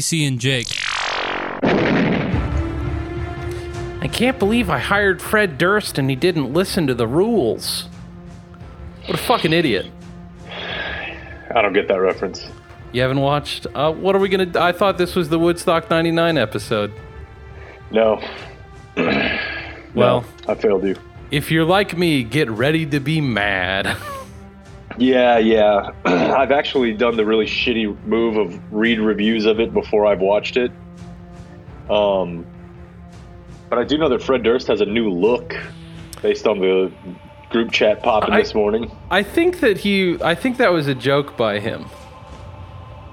TC and Jake. I can't believe I hired Fred Durst and he didn't listen to the rules. What a fucking idiot. I don't get that reference. You haven't watched? Uh, what are we gonna? I thought this was the Woodstock '99 episode. No. Well, no, I failed you. if you're like me, get ready to be mad. Yeah, yeah. I've actually done the really shitty move of read reviews of it before I've watched it. Um, but I do know that Fred Durst has a new look based on the group chat popping I- this morning. I think that he. I think that was a joke by him.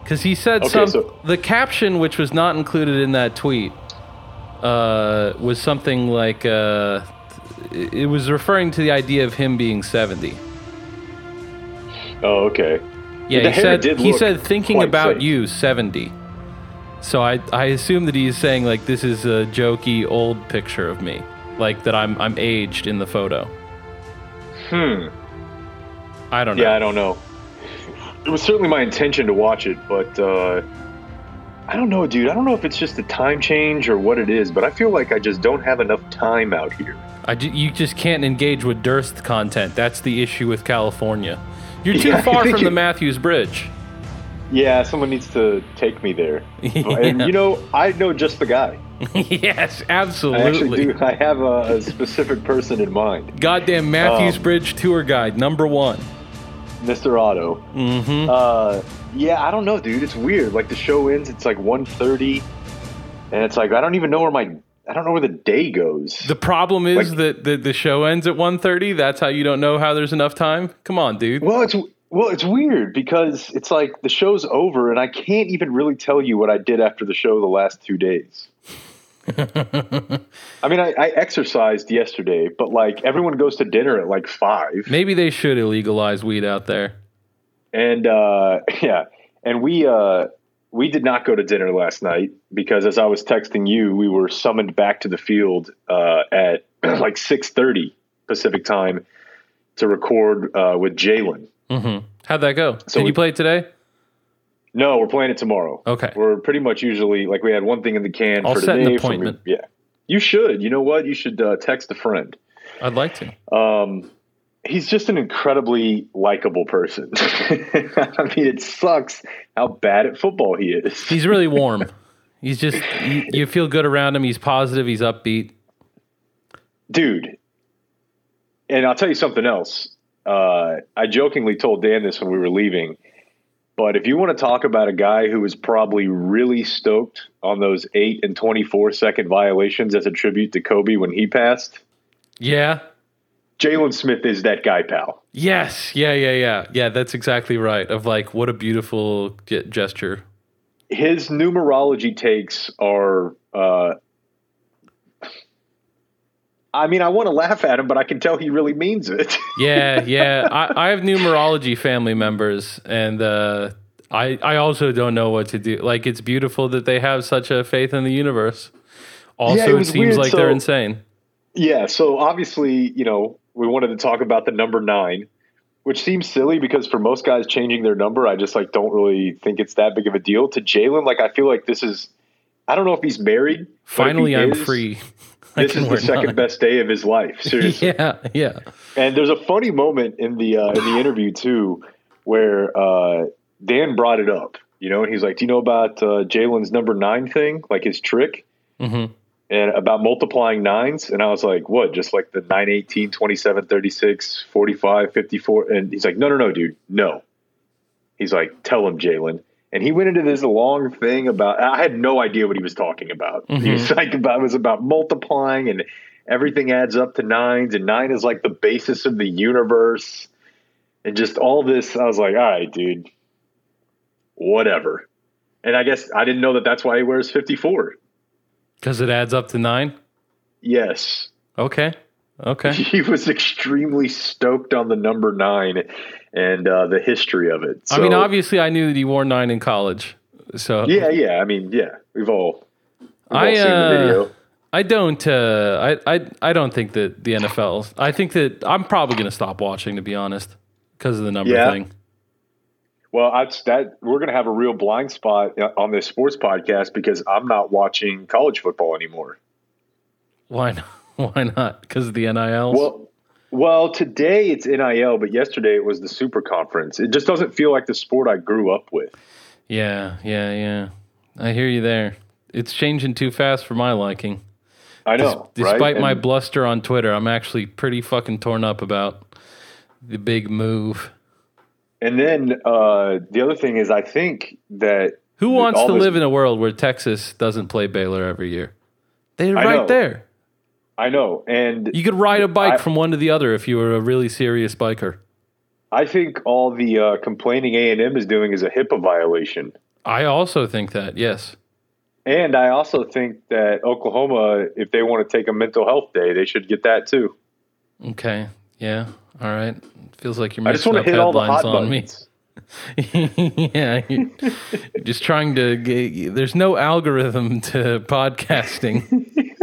Because he said Okay, some. so- the caption, which was not included in that tweet, uh, was something like. Uh, it it was referring to the idea of him being 70. Oh, okay. Yeah, The he said he said thinking about fake. you 70. So I I assume that he's saying like this is a jokey old picture of me, like that I'm I'm aged in the photo. Hmm. I don't know. Yeah, I don't know. It was certainly my intention to watch it, but uh, I don't know, dude. I don't know if it's just a time change or what it is, but I feel like I just don't have enough time out here. I ju- you just can't engage with Durst content. That's the issue with California. You're too Yeah, far from the Mathews Bridge. Yeah, someone needs to take me there. And you know, I know just the guy. yes, I actually absolutely. do. I have a, a specific person in mind, Goddamn Mathews Um, Bridge tour guide number one. Mr. Otto. Mm-hmm. Uh, yeah, I don't know, dude. It's weird. Like the show ends, it's like 1.30, and it's like I don't even know where my I don't know where the day goes. The problem is Like- that the, the show ends at 1.30. That's how you don't know how there's enough time. Come on, dude. Well, it's well, it's weird because it's like the show's over, and I can't even really tell you what I did after the show the last two days. I mean, I, I exercised yesterday, but like everyone goes to dinner at like five, Maybe they should illegalize weed out there. and uh, yeah, and we uh, we did not go to dinner last night because as I was texting you, we were summoned back to the field uh, at like six thirty Pacific time to record uh, with Jaylon. hmm How'd that go? So Did we- you play it today? No, we're playing it tomorrow. Okay. We're pretty much usually like we had one thing in the can I'll for set an today. from- appointment. yeah, you should. You know what? You should uh, text a friend. I'd like to. Um, he's just an incredibly likable person. I mean, it sucks how bad at football he is. He's really warm. He's just you, you feel good around him. He's positive. He's upbeat. dude. And I'll tell you something else. Uh, I jokingly told Dan this when we were leaving, but if you want to talk about a guy who was probably really stoked on those eight and twenty-four second violations as a tribute to Kobe when he passed, Yeah. Jaylon Smith is that guy, pal. Yes. Yeah. Yeah. Yeah. Yeah. That's exactly right. Of like, what a beautiful ge- gesture. His numerology takes are. Uh, I mean, I want to laugh at him, but I can tell he really means it. Yeah. Yeah. I, I have numerology family members, and uh, I I also don't know what to do. Like, it's beautiful that they have such a faith in the universe. Also, it it, seems weird, like they're insane. Yeah, so obviously, you know, we wanted to talk about the number nine, which seems silly because for most guys changing their number, I just like don't really think it's that big of a deal. To Jaylon, like I feel like this is I don't know if he's married. Finally, I'm is, free. This is the second nine. best day of his life. Seriously. Yeah. Yeah. And there's a funny moment in the uh, in the interview too, where uh, Dan brought it up. You know, and he's like, "Do you know about uh, Jaylon's number nine thing? Like his trick?" hmm and about multiplying nines. And i was like what just like the 9 18 27 36 45 54 and he's like no no no dude no. He's like tell him jaylon. And he went into this long thing about i had no idea what he was talking about. He was mm-hmm. like about it was about multiplying and everything adds up to nines. And nine is like the basis of the universe. And just all this i was like all right dude whatever. And i guess i didn't know that that's why he wears 54 Because it adds up to nine. yes Okay. Okay. he was extremely stoked on the number nine and uh, the history of it. I mean, obviously, I knew that he wore nine in college. So yeah, yeah. I mean, yeah. We've all, we've all I seen the uh, video. I don't uh, I, I I don't think that the NFL. I think that I'm probably going to stop watching to be honest because of the number Yeah. thing. Well, I, that we're going to have a real blind spot uh, on this sports podcast because I'm not watching college football anymore. Why not? Why not? Because of the NILs. Well, well, today it's NIL, but yesterday it was the Super Conference. It just doesn't feel like the sport I grew up with. Yeah, yeah, yeah. I hear you there. It's changing too fast for my liking. I know. Des- right? despite my bluster on Twitter, I'm actually pretty fucking torn up about the big move. And then uh, the other thing is, I think that Who wants to this- live in a world where Texas doesn't play Baylor every year? They're I right know. there. I know, and You could ride a bike I- from one to the other if you were a really serious biker. I think all the uh, complaining A and M is doing is a HIPAA violation. I also think that, yes. And I also think that Oklahoma, if they want to take a mental health day, they should get that too. Okay. Yeah. All right. Feels like you're I just mixing want to hit all the headlines hot on buttons. me. yeah. Just trying to get, there's no algorithm to podcasting.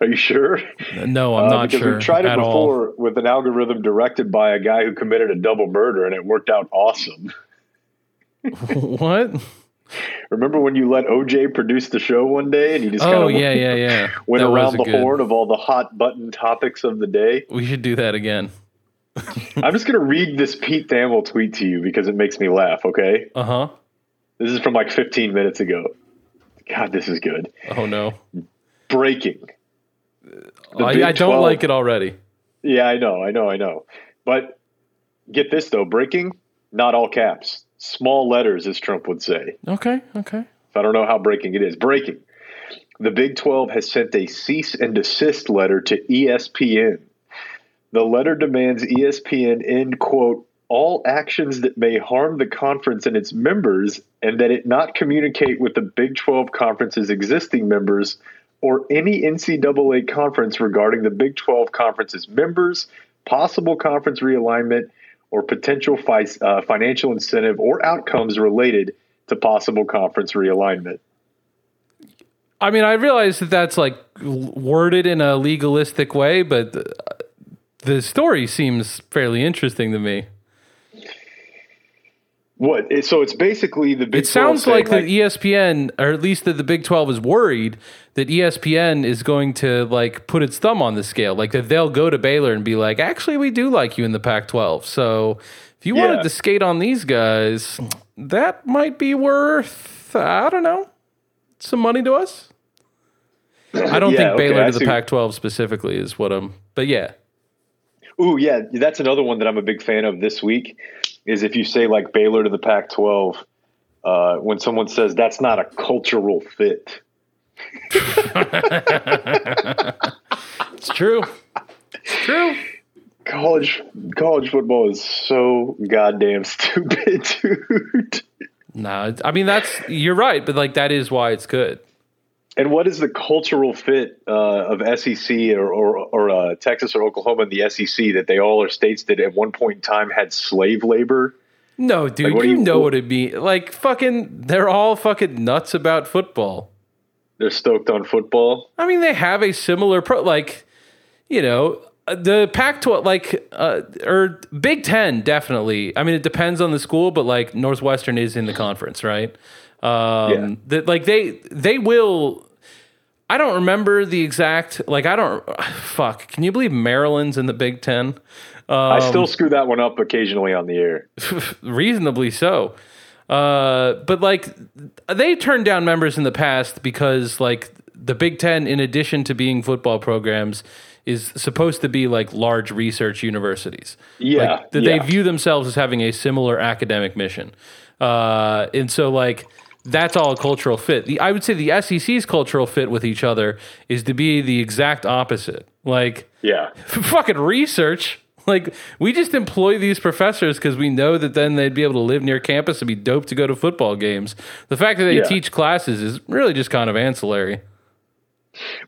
Are you sure? No, I'm Uh, not because sure we've tried it at all. before with an algorithm directed by a guy who committed a double murder, and it worked out awesome. what? Remember when you let OJ produce the show one day, and he just kind Oh of yeah, yeah, yeah. went That around the good- horn of all the hot button topics of the day? We should do that again. I'm just going to read this Pete Thamel tweet to you because it makes me laugh. Okay, Uh huh. this is from like 15 minutes ago. God, this is good. Oh no, Breaking. I, I don't 12 like it already. Yeah, I know, I know, I know. But get this though, breaking, not all caps, small letters, as Trump would say. Okay, okay. I don't know how breaking it is. Breaking. The Big 12 has sent a cease and desist letter to ESPN. The letter demands ESPN end, quote, all actions that may harm the conference and its members, and that it not communicate with the Big 12 conference's existing members or any NCAA conference regarding the Big 12 conference's members, possible conference realignment, or potential fi- uh, financial incentive or outcomes related to possible conference realignment. I mean, I realize that that's like worded in a legalistic way, but the, the story seems fairly interesting to me. What? it- So it's basically the Big. It sounds 12 like, saying, that E ESPN, or at least that the Big Twelve is worried that ESPN is going to like put its thumb on the scale, like that they'll go to Baylor and be like, "Actually, we do like you in the Pac-12, so if you wanted to skate on these guys, that might be worth I don't know some money to us." I don't Yeah, think Baylor I to the. Pac-12 specifically is what I'm, but yeah, Ooh, yeah, that's another one that I'm a big fan of this week. Is if you say like Baylor to the Pac-12, uh, when someone says that's not a cultural fit. it's true. It's true. College college football is so goddamn stupid, dude. No, I mean that's you're right, but like that is why it's good. And what is the cultural fit uh, of SEC or or, or uh, Texas or Oklahoma in the SEC that they all are states that at one point in time had slave labor? No, dude, do you, you- know what it'd be like. Fucking, they're all fucking nuts about football. They're stoked on football. I mean, they have a similar pro, like, you know, uh, the Pac-12, like, uh, or Big Ten, definitely. I mean, it depends on the school, but like Northwestern is in the conference, right? Um, Yeah. That like they they will. I don't remember the exact like I don't fuck. Can you believe Maryland's in the Big Ten? I Um, still screw that one up occasionally on the air. reasonably so. Uh, but like they turned down members in the past because like the Big Ten, in addition to being football programs, is supposed to be like large research universities. Yeah, like, that yeah. they view themselves as having a similar academic mission. Uh, and so like that's all a cultural fit. The, I would say the SEC's cultural fit with each other is to be the exact opposite. Like Yeah. fucking research. Like we just employ these professors because we know that then they'd be able to live near campus and be dope to go to football games. The fact that they Yeah. teach classes is really just kind of ancillary.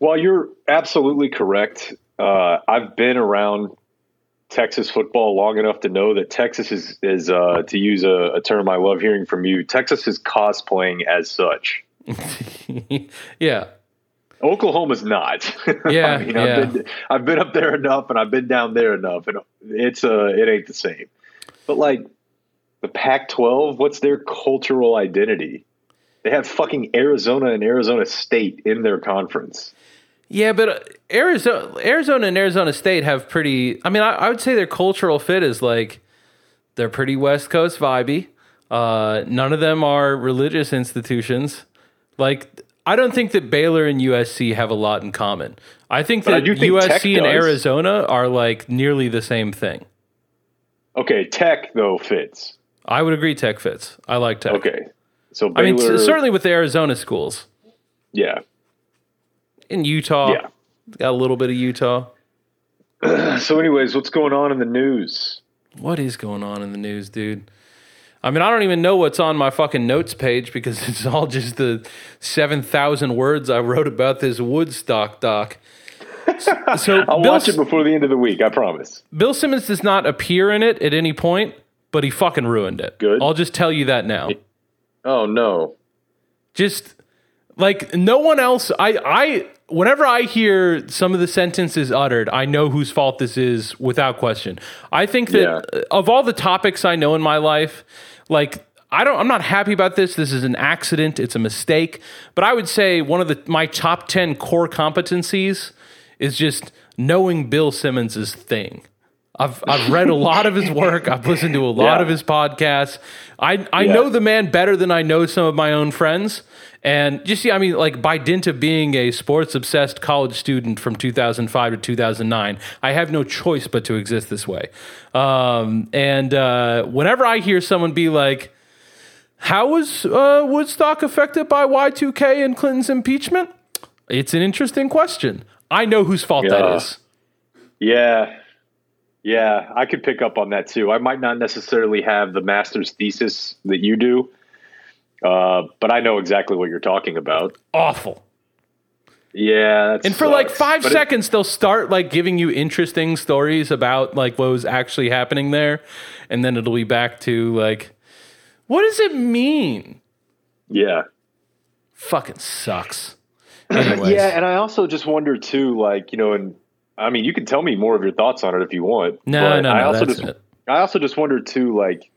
Well, you're absolutely correct. Uh, I've been around Texas football long enough to know that Texas is, is uh, to use a, a term I love hearing from you, Texas is cosplaying as such. yeah. Oklahoma's not. Yeah, I mean, yeah. I've, been, I've been up there enough and I've been down there enough, and it's uh, it ain't the same. But like, The Pac-12. What's their cultural identity? They have fucking Arizona and Arizona State in their conference. Yeah, but uh, Arizona, Arizona and Arizona State have pretty. I mean, I, I would say their cultural fit is like they're pretty West Coast vibey. Uh, none of them are religious institutions. Like, I don't think that Baylor and USC have a lot in common. I think But that do think USC and. Arizona are like nearly the same thing. Okay, Tech though fits. I would agree. Tech fits. I like Tech. Okay, so I mean, Baylor, certainly with the Arizona schools yeah, in Utah. yeah. Got a little bit of Utah. So, anyways, what's going on in the news? What is going on in the news, dude? I mean, I don't even know what's on my fucking notes page because it's all just the 7,000 words I wrote about this Woodstock doc. So, so I'll Bill, watch it before the end of the week. I promise. Bill Simmons does not appear in it at any point, but he fucking ruined it. Good. I'll just tell you that now. Oh no. Just like no one else I I whenever I hear some of the sentences uttered, I know whose fault this is without question. I think that Yeah. of all the topics I know in my life, like I don't I'm not happy about this. This is an accident, it's a mistake, but I would say one of the my top 10 core competencies is just knowing Bill Simmons' thing. I've I've read a lot of his work. I've listened to a lot Yeah. of his podcasts. I I Yeah. know the man better than I know some of my own friends. And you see, I mean, like by dint of being a sports obsessed college student from 2005 to 2009, I have no choice but to exist this way. Um, and uh, whenever I hear someone be like, "How was uh, Woodstock affected by Y2K and Clinton's impeachment?" It's an interesting question. I know whose fault that Yeah. is. Yeah. Yeah, I could pick up on that too. I might not necessarily have the master's thesis that you do, uh, but I know exactly what you're talking about. Awful. Yeah, And for like five But it- seconds, they'll start like giving you interesting stories about like what was actually happening there, and then it'll be back to like, what does it mean? yeah, Fucking sucks. Yeah, and I also just wonder too, like you know, and I mean, you can tell me more of your thoughts on it if you want. no, but no, I no, also just it. I also just wonder too, like,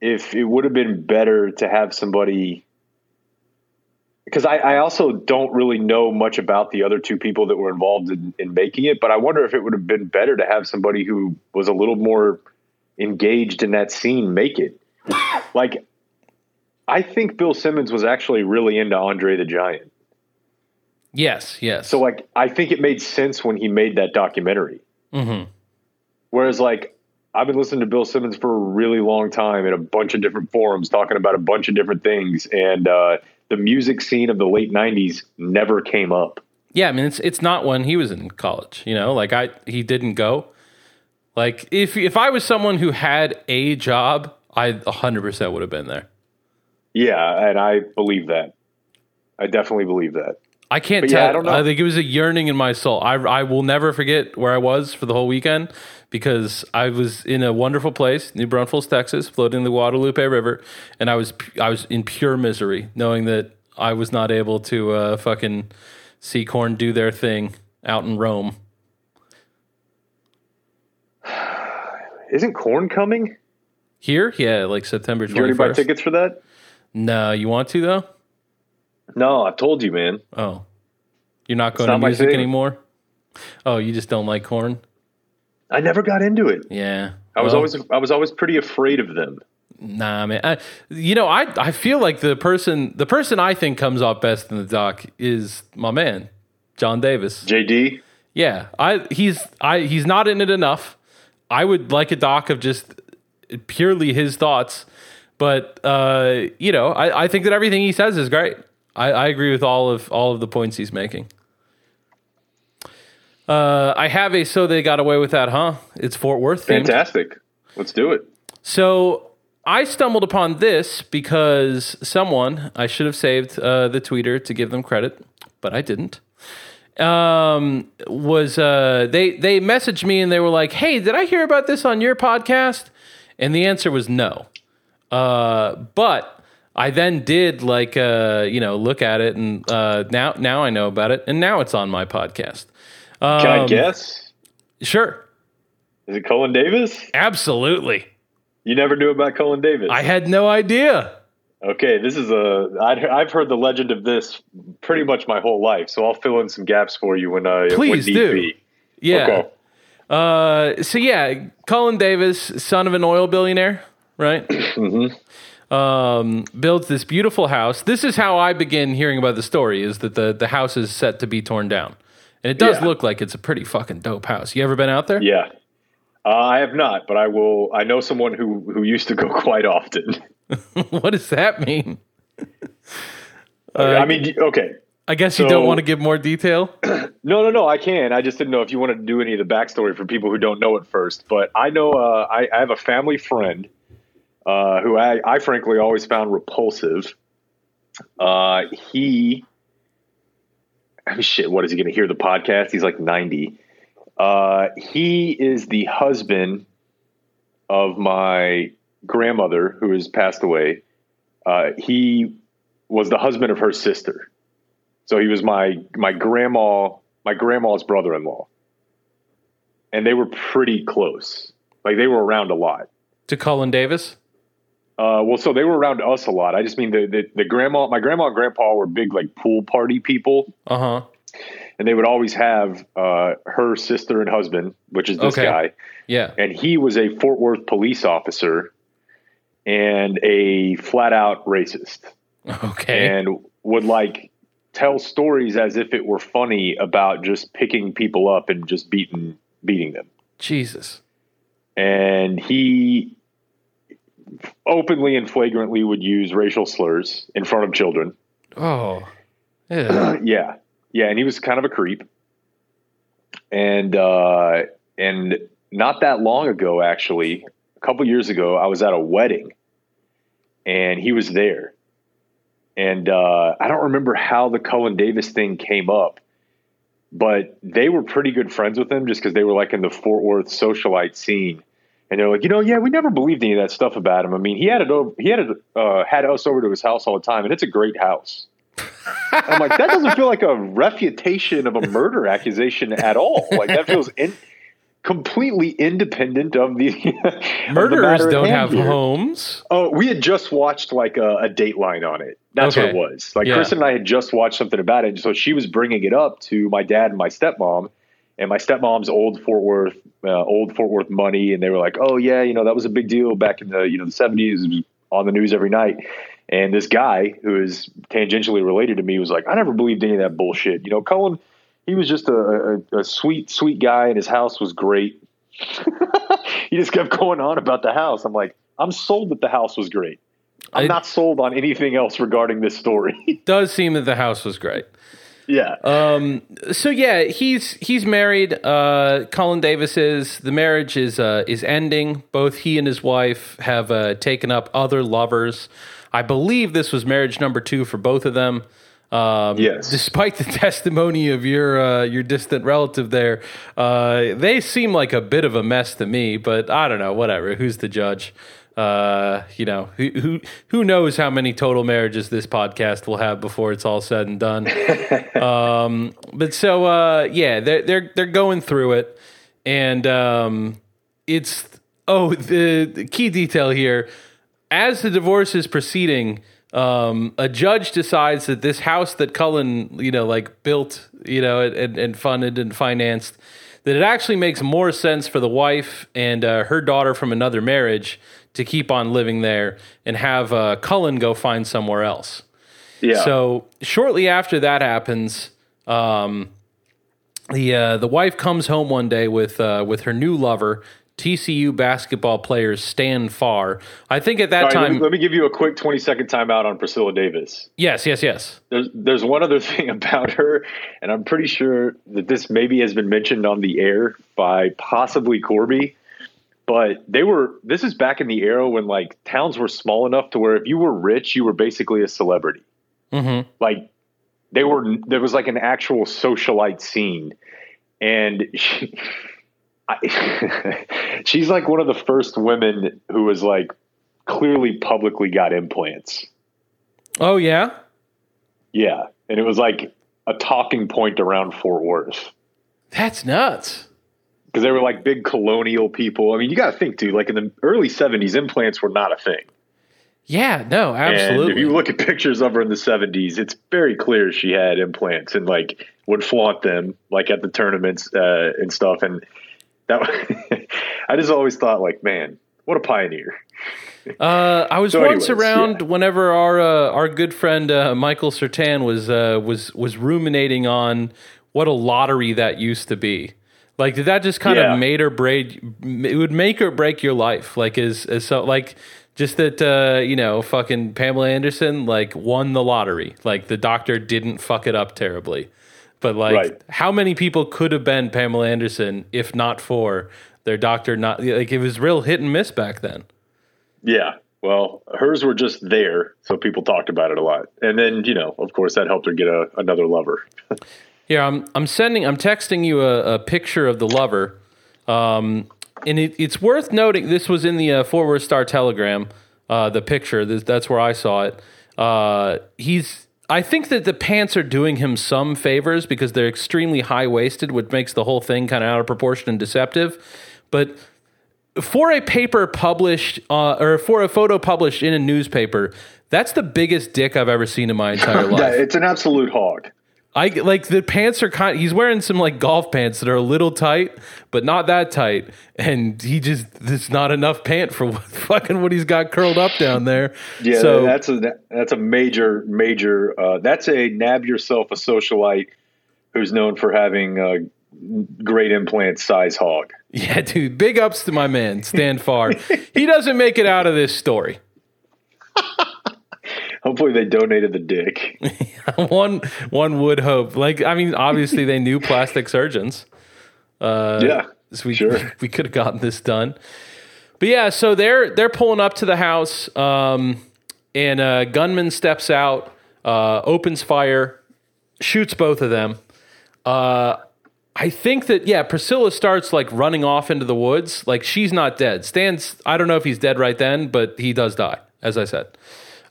if it would have been better to have somebody. Because I, I also don't really know much about the other two people that were involved in, in making it, but I wonder if it would have been better to have somebody who was a little more engaged in that scene make it. like, I think Bill Simmons was actually really into Andre the Giant. Yes, yes. So, like, I think it made sense when he made that documentary. Mhm. Whereas, like, I've been listening to Bill Simmons for a really long time in a bunch of different forums talking about a bunch of different things. And uh, the music scene of the late 90s never came up. yeah, I mean, it's it's not when he was in college. You know, like I he didn't go. Like if if I was someone who had a job, I 100 percent would have been there. Yeah, and I believe that. I definitely believe that. I can't But tell. yeah, I don't know. I think it was a yearning in my soul. I, I will never forget where I was for the whole weekend because I was in a wonderful place, New Braunfels, Texas, floating the Guadalupe River, and I was I was in pure misery knowing that I was not able to uh, fucking see Korn do their thing out in Rome. Isn't Korn coming? Here, yeah, like September Did you already buy tickets for that? No, you want to though? No, I told you, man. Oh, you're not going to music anymore. Oh, you just don't like Korn? I never got into it. Yeah, I was Well- always I was always pretty afraid of them. Nah, man. I, you know, I I feel like the person the person I think comes off best in the doc is my man, John Davis. JD, Yeah, I he's I he's not in it enough. I would like a doc of just purely his thoughts, but uh, you know, I, I think that everything he says is great. I, I agree with all of all of the points he's making. Uh, I have a so they got away with that, huh? It's Fort Worth themed. fantastic. Let's do it. So I stumbled upon this because someone I should have saved uh, the tweeter to give them credit, but I didn't. Um, was uh, they they messaged me and they were like, "Hey, did I hear about this on your podcast?" And the answer was no. Uh, but I then did like uh, you know look at it and uh, now now I know about it and now it's on my podcast. Can I Um, guess? Sure, Is it Cullen Davis? absolutely. You never knew about Cullen Davis. I had no idea. Okay, this is a. I'd, I've heard the legend of this pretty much my whole life, so I'll fill in some gaps for you when uh, Please when do. be. Yeah. Okay. Uh, so yeah, Cullen Davis, son of an oil billionaire, right? Um, builds this beautiful house. This is how I begin hearing about the story: is that the the house is set to be torn down, and it does Yeah. look like it's a pretty fucking dope house. You ever been out there? Yeah, uh, I have not, but I will. I know someone who who used to go quite often. what does that mean? I mean, okay, I guess you So- don't want to give more detail. no, no, no, I can. I just didn't know if you wanted to do any of the backstory for people who don't know it first. But I know uh, I, I have a family friend uh, who I, I frankly always found repulsive. Uh, he, shit, what is he going to hear the podcast? He's like 90. Uh, he is the husband of my grandmother who has passed away. Uh, he was the husband of her sister. So he was my my grandma my grandma's brother-in-law. And they were pretty close. Like they were around a lot. To Cullen Davis. Uh, well, so they were around us a lot. I just mean the, the the grandma, my grandma and grandpa were big like pool party people, Uh huh. and they would always have uh, her sister and husband, which is this Okay. guy, Yeah. and he was a Fort Worth police officer and a flat out racist, Okay. and would like tell stories as if it were funny about just picking people up and just beating beating them. Jesus. and he openly and flagrantly would use racial slurs in front of children. Oh. Yeah. yeah, yeah, and he was kind of a creep. And uh, and not that long ago, actually, a couple years ago, I was at a wedding, and he was there. And uh, I don't remember how the Cullen Davis thing came up, but they were pretty good friends with him just because they were like in the Fort Worth socialite scene. And they're like, you know, yeah, we never believed any of that stuff about him. I mean, he had it over, he had it, uh, had us over to his house all the time, and it's a great house. I'm like, that doesn't feel like a refutation of a murder accusation at all. Like that feels in, completely independent of the of the Murderers matter at don't have here. homes. Oh, we had just watched like a, a Dateline on it. That's Okay. what it was. Like Yeah. Kristen and I had just watched something about it, so she was bringing it up to my dad and my stepmom, and my stepmom's old Fort Worth, uh, old Fort Worth money, and they were like, "Oh yeah, you know that was a big deal back in the you know the seventies, It was on the news every night." And this guy who is tangentially related to me was like, "I never believed any of that bullshit." You know, Cullen, he was just a, a, a sweet, sweet guy, and his house was great. he just kept going on about the house. I'm like, I'm sold that the house was great. I'm I- not sold on anything else regarding this story. Does seem that the house was great. Yeah. Um, so yeah, he's he's married. Uh, Cullen Davis is. The marriage is uh, is ending. Both he and his wife have uh, taken up other lovers. I believe this was marriage number two for both of them. Um, Yes. Despite the testimony of your uh, your distant relative there, uh, they seem like a bit of a mess to me. But I don't know. Whatever. Who's the judge? Uh, you know, who who who knows how many total marriages this podcast will have before it's all said and done. Um, but so uh, yeah, they're they're they're going through it, and um, it's oh the, the key detail here. As the divorce is proceeding, um, a judge decides that this house that Cullen you know like built you know and, and funded and financed that it actually makes more sense for the wife and uh, her daughter from another marriage to keep on living there and have uh, Cullen go find somewhere else. yeah. So shortly after that happens, um, the uh, the wife comes home one day with uh, with her new lover, TCU basketball player Stan Farr. I think at that right, let, time, me, let me give you a quick 20 second timeout on Priscilla Davis. yes, yes, yes. There's there's one other thing about her, and I'm pretty sure that this maybe has been mentioned on the air by possibly Corby. But they were this is back in the era when like towns were small enough to where if you were rich, you were basically a celebrity. Mm-hmm. Like they were there was like an actual socialite scene. And she, I, she's like one of the first women who was like clearly publicly got implants. Oh yeah, Yeah. And it was like a talking point around Fort Worth. that's nuts. Because they were like big colonial people. I mean, you got to think, too. Like in the early '70s, implants were not a thing. Yeah, no, absolutely. And if you look at pictures of her in the 70s, it's very clear she had implants and like would flaunt them like at the tournaments uh, and stuff. And that I just always thought like, man, what a pioneer. Uh, I was So once anyways, around yeah. whenever our uh, our good friend uh, Michael Sertan was uh, was was ruminating on what a lottery that used to be. Like, did that just kind Yeah. of made or break? It would make or break your life. Like, is is so like just that uh, you know, fucking Pamela Anderson like won the lottery. Like the doctor didn't fuck it up terribly. But like, Right. how many people could have been Pamela Anderson if not for their doctor? Not like it was real hit and miss back then. Yeah. Well, hers were just there, so people talked about it a lot. And then, you know, of course, that helped her get a, another lover. Here, I'm I'm sending I'm texting you a, a picture of the lover, um, and it, it's worth noting this was in the uh, Fort Worth Star-Telegram. Uh, the picture this, that's where I saw it. Uh, he's I think that the pants are doing him some favors because they're extremely high waisted, which makes the whole thing kind of out of proportion and deceptive. But for a paper published uh, or for a photo published in a newspaper, that's the biggest dick I've ever seen in my entire life. Yeah, it's an absolute hog. I like the pants are kind. He's wearing some like golf pants that are a little tight, but not that tight. And he just there's not enough pant for what, fucking what he's got curled up down there. Yeah, so that's a that's a major major. Uh, that's a nab yourself a socialite who's known for having a great implant size hog. yeah, dude. Big ups to my man Stan Farr. he doesn't make it out of this story. Hopefully, they donated the dick. one one would hope. Like I mean, obviously they knew plastic surgeons. Uh, yeah, So we Sure. we could have gotten this done. But yeah, so they're they're pulling up to the house, um, and a gunman steps out, uh, opens fire, shoots both of them. Uh, I think that yeah, Priscilla starts like running off into the woods. Like she's not dead. Stan's I don't know if he's dead right then, but he does die, as I said.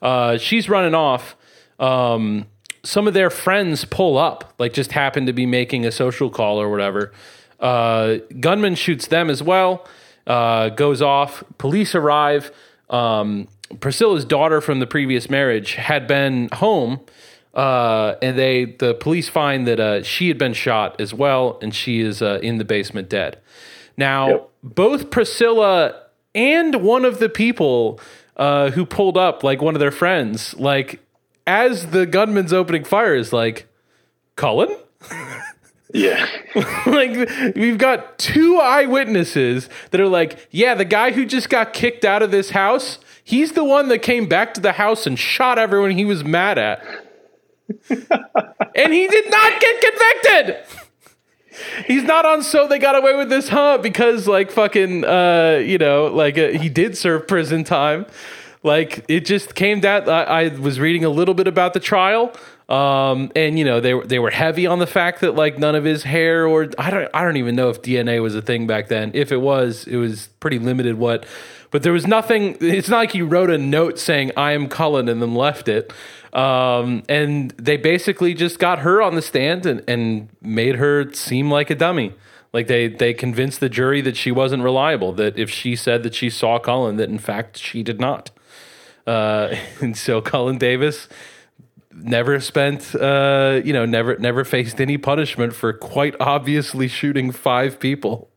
Uh, she's running off. Um, some of their friends pull up, like just happen to be making a social call or whatever. Uh, gunman shoots them as well. Uh, goes off. Police arrive. Um, Priscilla's daughter from the previous marriage had been home, uh, and they the police find that uh, she had been shot as well, and she is uh, in the basement dead. Now, Yep. both Priscilla and one of the people uh, who pulled up, like one of their friends, like as the gunman's opening fire, is like, Cullen? Yeah, like we've got two eyewitnesses that are like, yeah, the guy who just got kicked out of this house, he's the one that came back to the house and shot everyone he was mad at. and he did not get convicted. He's not on so they got away with this, huh? Because like fucking uh, you know, like uh, he did serve prison time. Like it just came down. I, I was reading a little bit about the trial, um, and you know they were they were heavy on the fact that like none of his hair or I don't I don't even know if DNA was a thing back then. If it was, it was pretty limited. What, but there was nothing. It's not like he wrote a note saying I am Cullen and then left it. Um, and they basically just got her on the stand and, and made her seem like a dummy. Like they they convinced the jury that she wasn't reliable. That if she said that she saw Cullen, that in fact she did not. Uh, and so Cullen Davis never spent, uh, you know, never never faced any punishment for quite obviously shooting five people.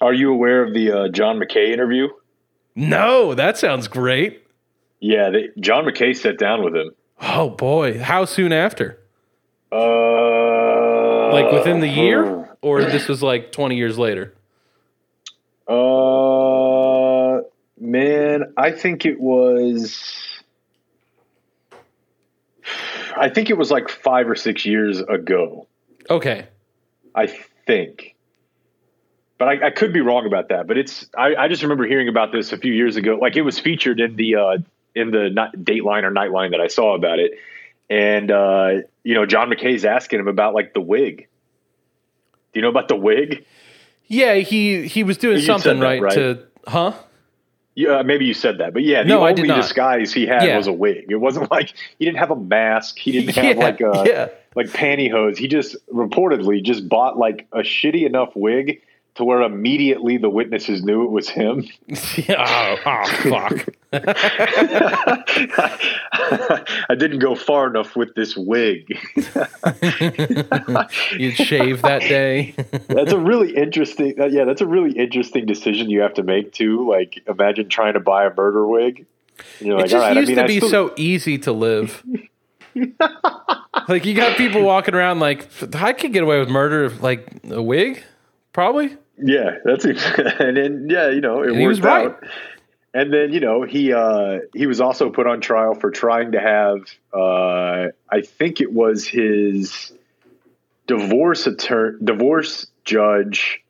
are you aware of the uh, John McKay interview? No, that sounds great. Yeah, they, John McKay sat down with him. Oh boy, how soon after? Uh, Like within the year, or this was like twenty years later? Uh, man, I think it was. I think it was like five or six years ago. Okay, I think, but I, I could be wrong about that. But it's I, I just remember hearing about this a few years ago. Like it was featured in the uh, in the not Dateline or Nightline that I saw about it, and uh, you know John McKay's asking him about like the wig. Do you know about the wig? yeah, he he was doing You something that, right, right? to huh? Yeah, maybe you said that, but yeah, the No, I only disguise he had Yeah. was a wig. It wasn't like he didn't have a mask. He didn't have Yeah, like a yeah. like pantyhose. He just reportedly just bought like a shitty enough wig to where immediately the witnesses knew it was him. oh, oh, fuck. I didn't go far enough with this wig. You'd shave that day. that's a really interesting. Uh, yeah, that's a really interesting decision you have to make too. Like, imagine trying to buy a murder wig. And you're like, it just used I mean, to be still... so easy to live. like you got people walking around like I could get away with murder, like a wig, probably. Yeah, that's and then yeah, you know, it and worked right. out. And then you know he uh, he was also put on trial for trying to have uh, I think it was his divorce attorney divorce judge.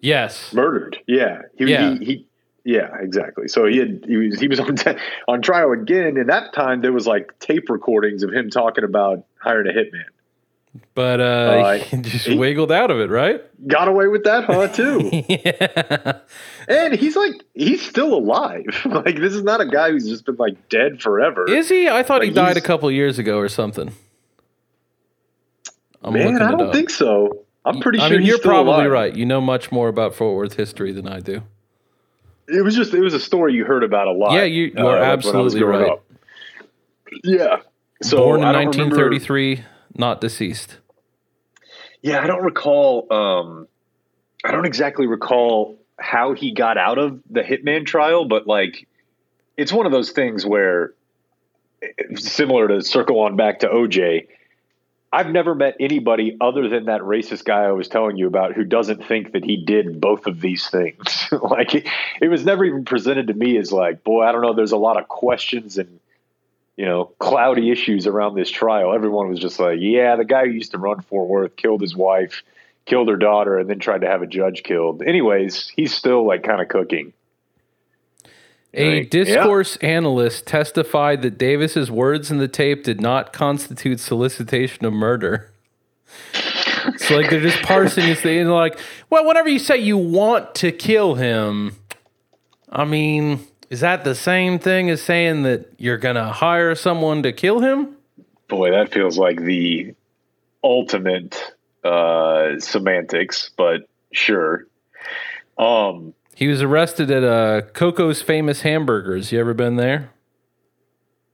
Yes, murdered. Yeah, he, yeah. he, he yeah, exactly. So he had he was he was on t- on trial again, and that time there was like tape recordings of him talking about hiring a hitman. But uh, uh he just he wiggled out of it, right? Got away with that, huh? Too. yeah. And he's like, he's still alive. like this is not a guy who's just been like dead forever. Is he? I thought like, he died a couple years ago or something. I'm man, I don't think so. I'm pretty I sure. Mean, you're probably alive. right. You know much more about Fort Worth history than I do. It was just it was a story you heard about a lot. Yeah, you, you are uh, absolutely right. Up. Yeah. So born in 1933. Remember, not deceased. Yeah, I don't recall. Um, I don't exactly recall how he got out of the Hitman trial, but like, it's one of those things where, similar to circle on back to OJ, I've never met anybody other than that racist guy I was telling you about who doesn't think that he did both of these things. like, it, it was never even presented to me as like, boy, I don't know. There's a lot of questions and you know, cloudy issues around this trial. Everyone was just like, yeah, the guy who used to run Fort Worth killed his wife, killed her daughter, and then tried to have a judge killed. Anyways, he's still like kind of cooking. A like, discourse yeah. analyst testified that Davis's words in the tape did not constitute solicitation of murder. so like they're just parsing this thing and like, well, whenever you say you want to kill him, I mean, is that the same thing as saying that you're going to hire someone to kill him? Boy, that feels like the ultimate uh, semantics, but sure. Um, he was arrested at uh, Coco's Famous Hamburgers. You ever been there?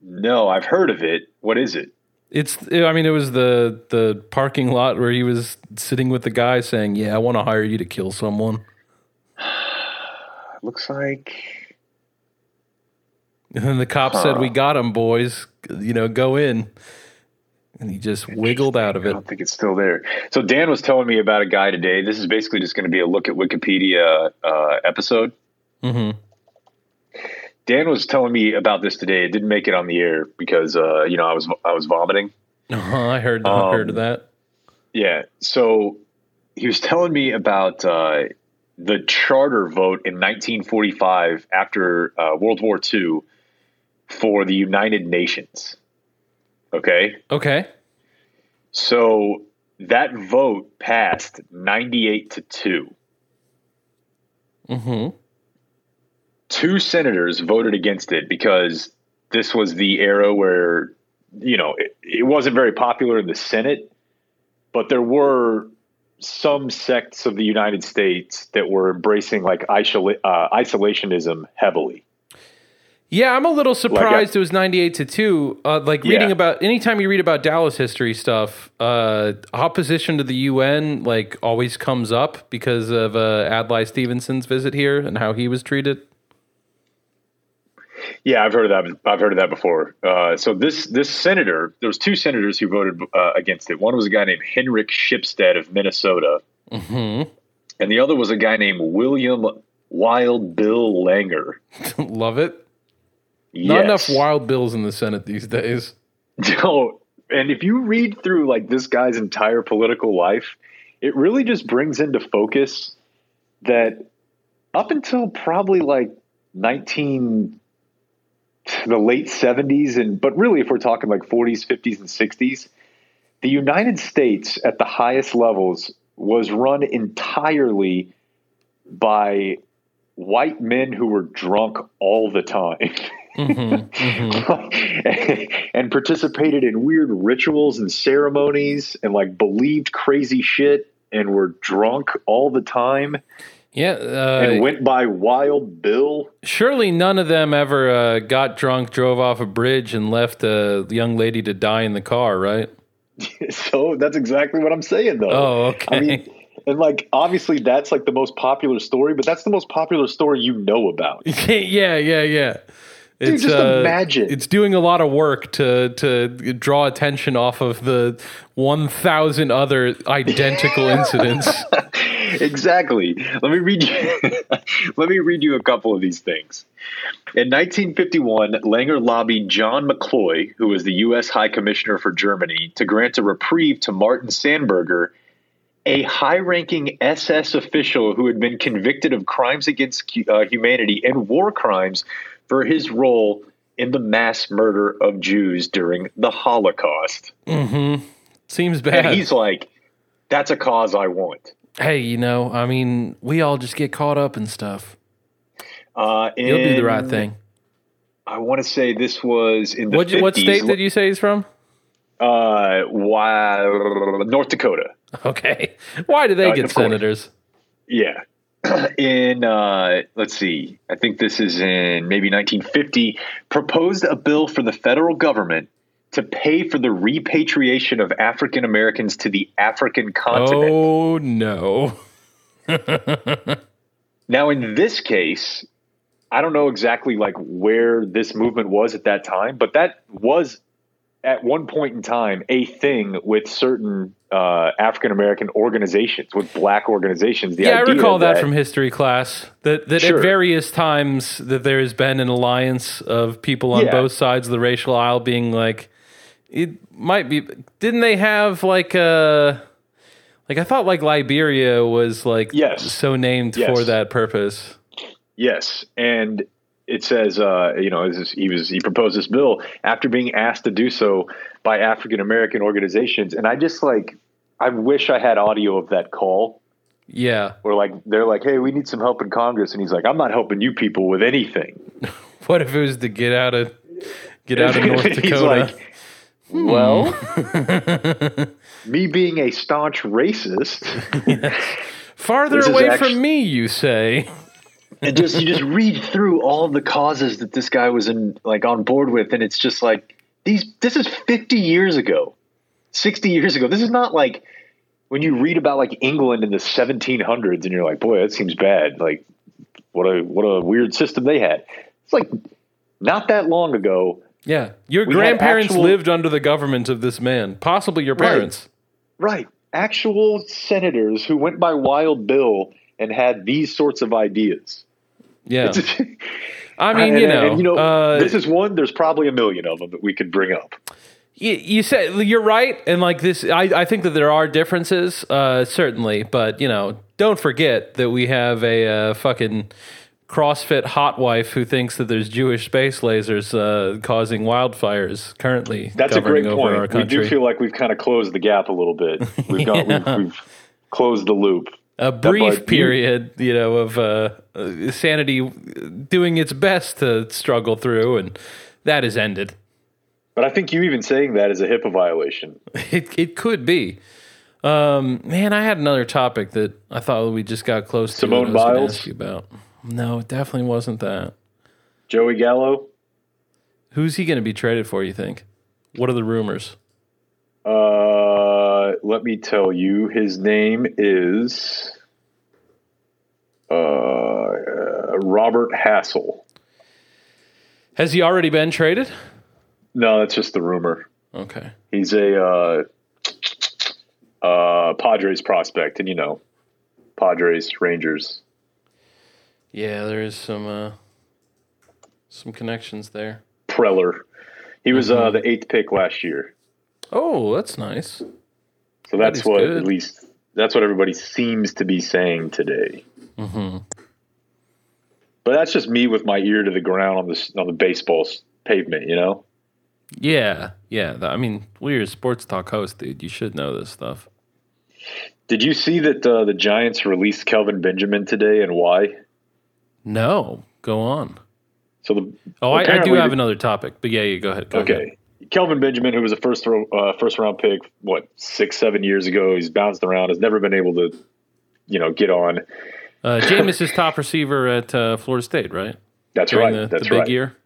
No, I've heard of it. What is it? It's. I mean, it was the the parking lot where he was sitting with the guy saying, "Yeah, I want to hire you to kill someone." Looks like and then the cop huh. said, "We got him, boys. You know, go in." And he just wiggled out of it. I don't think it's still there. So Dan was telling me about a guy today. This is basically just going to be a look at Wikipedia uh, episode. Mm-hmm. Dan was telling me about this today. It didn't make it on the air because uh, you know I was I was vomiting. Uh-huh, I heard um, heard of that. Yeah. So he was telling me about uh, the charter vote in 1945 after uh, World War II for the United Nations. Okay. Okay. So that vote passed 98 to 2. Mhm. Two senators voted against it because this was the era where you know, it, it wasn't very popular in the Senate, but there were some sects of the United States that were embracing like isola- uh, isolationism heavily. Yeah, I'm a little surprised like, uh, it was 98 to 2. Uh, like reading yeah. about anytime you read about Dallas history stuff, uh, opposition to the UN like always comes up because of uh, Adlai Stevenson's visit here and how he was treated. Yeah, I've heard of that. I've heard of that before. Uh, so this this senator, there was two senators who voted uh, against it. One was a guy named Henrik Shipstead of Minnesota, mm-hmm. and the other was a guy named William Wild Bill Langer. Love it. Yes. Not enough wild bills in the Senate these days. No, and if you read through like this guy's entire political life, it really just brings into focus that up until probably like 19 the late 70s and but really if we're talking like 40s, 50s and 60s, the United States at the highest levels was run entirely by white men who were drunk all the time. mm-hmm, mm-hmm. and participated in weird rituals and ceremonies and like believed crazy shit and were drunk all the time. Yeah, uh, and went by Wild Bill. surely none of them ever uh, got drunk, drove off a bridge, and left a young lady to die in the car, right? So that's exactly what I'm saying, though. Oh, okay. I mean, and like obviously that's like the most popular story, but that's the most popular story you know about. yeah, yeah, yeah. It's, just uh, imagine. It's doing a lot of work to to draw attention off of the one thousand other identical incidents. exactly. Let me read you. let me read you a couple of these things. In 1951, Langer lobbied John McCloy, who was the U.S. High Commissioner for Germany, to grant a reprieve to Martin Sandberger, a high-ranking SS official who had been convicted of crimes against uh, humanity and war crimes for his role in the mass murder of Jews during the Holocaust. Mm-hmm. Seems bad. And he's like, "That's a cause I want." hey, you know, I mean, we all just get caught up in stuff. Uh, You'll do the right thing. I want to say this was in the What 50s. what state did you say he's from? Uh, why, North Dakota. Okay, why do they Uh, get of course. senators? Yeah. in uh, let's see, I think this is in maybe 1950. Proposed a bill for the federal government to pay for the repatriation of African Americans to the African continent. Oh no. Now, in this case, I don't know exactly like where this movement was at that time, but that was at one point in time a thing with certain uh, African American organizations, with black organizations. The Yeah, I recall that, from history class. That that Sure. at various times that there has been an alliance of people on Yeah. both sides of the racial aisle being like, it might be. Didn't they have like a like I thought like Liberia was like Yes. so named Yes. for that purpose. Yes, and it says, uh, you know, he was he proposed this bill after being asked to do so by African American organizations, and I just like, I wish I had audio of that call Yeah. where like they're like, hey, we need some help in Congress, and he's like, I'm not helping you people with anything. What if it was to get out of get out of North Dakota? like, hmm. well, me being a staunch racist, Farther away actu- from me, you say. and just you just read through all the causes that this guy was in like on board with, and it's just like these. This is 50 years ago, 60 years ago. This is not like when you read about like England in the 1700s, and you're like, boy, that seems bad. Like, what a what a weird system they had. It's like not that long ago. Yeah. Your grandparents actual- lived under the government of this man, possibly your Right. parents. Right. Actual senators who went by Wild Bill and had these sorts of ideas. Yeah. I mean, And- you know, and, you know, uh, this is one. There's probably a million of them that we could bring up. you, you said you're right, and like this, I, I think that there are differences, uh, certainly, but you know, don't forget that we have a uh, fucking CrossFit hot wife who thinks that there's Jewish space lasers uh, causing wildfires currently That's a great point. We do feel like we've kind of closed the gap a little bit. We've got we've, we've closed the loop. a brief period, you know, of uh, uh, sanity doing its best to struggle through, and that is ended. But I think you even saying that is a HIPAA violation. It it could be. Um, man, I had another topic that I thought we just got close Simone to. that I was gonna Biles? ask you about. No, it definitely wasn't that. Joey Gallo. Who's he going to be traded for? You think? What are the rumors? Uh, let me tell you, his name is uh, uh, Robert Hassell. Has he already been traded? No, that's just the rumor. Okay. He's a uh, uh, Padres prospect, and you know, Padres, Rangers. Yeah, there is some uh, some connections there. Preller. He was uh, the eighth pick last year, Oh, that's nice. so that's is what good. at least that's what everybody seems to be saying today. Mm-hmm. But that's just me with my ear to the ground on the on the baseball pavement, you know. Yeah, yeah. I mean, you're a sports talk host, dude. You should know this stuff. Did you see that uh, the Giants released Kelvin Benjamin today, and why? No, go on. So the Oh, I, I do have the- another topic, but yeah, you go ahead. Go ahead. Okay. Kelvin Benjamin, who was a first throw, uh, first round pick, what six seven years ago, he's bounced around, has never been able to, you know, get on. Uh, Jameis is top receiver at uh, Florida State, right? That's During right. the, That's the big right. year.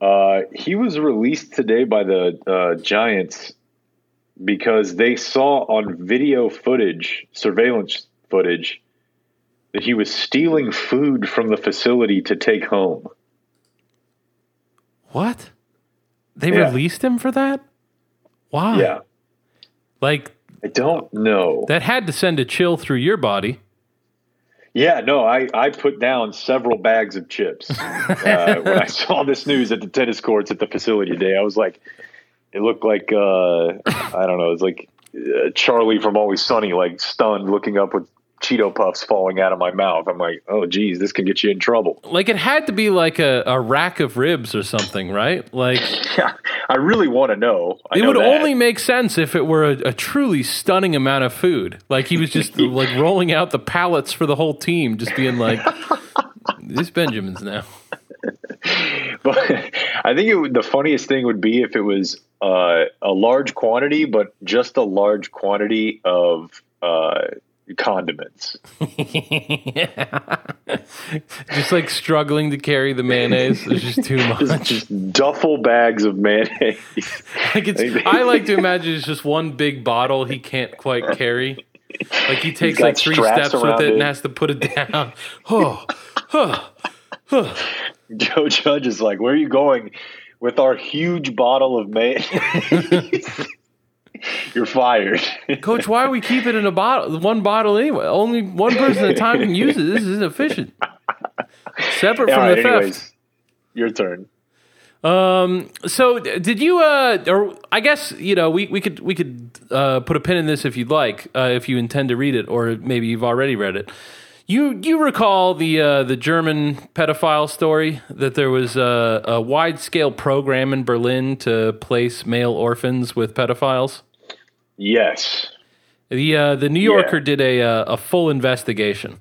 Uh, he was released today by the uh, Giants because they saw on video footage, surveillance footage, that he was stealing food from the facility to take home. What? They Yeah. released him for that? Why? Yeah, Like I don't know. that had to send a chill through your body. Yeah, no, I, I put down several bags of chips uh, when I saw this news at the tennis courts at the facility today. I was like, it looked like uh, I don't know, it's like uh, Charlie from Always Sunny, like stunned, looking up with Cheeto puffs falling out of my mouth. I'm like, oh, geez, this can get you in trouble. Like it had to be like a, a rack of ribs or something, right? Like Yeah, I really want to know. I it know would that. only make sense if it were a, a truly stunning amount of food. Like he was just like rolling out the pallets for the whole team, just being like, "This Benjamin's now." But I think it would, the funniest thing would be if it was uh, a large quantity, but just a large quantity of uh, condiments. just like struggling to carry the mayonnaise. It's just too Just, much. just duffel bags of mayonnaise. Like it's, I like to imagine it's just one big bottle he can't quite carry. Like he takes like three steps with around it and has to put it down. Oh, Joe Judge is like, "Where are you going with our huge bottle of mayonnaise?" You're fired. Coach, why are we keeping it in a bottle, one bottle anyway? Only one person at a time can use it. This is inefficient. Separate All from right, the theft. anyways, your turn. Um. So, did you? Uh. Or I guess you know we we could we could uh put a pin in this if you'd like, uh, if you intend to read it, or maybe you've already read it. You you recall the uh, the German pedophile story that there was a, a wide scale program in Berlin to place male orphans with pedophiles. Yes. The uh, the New Yorker did a uh, a full investigation.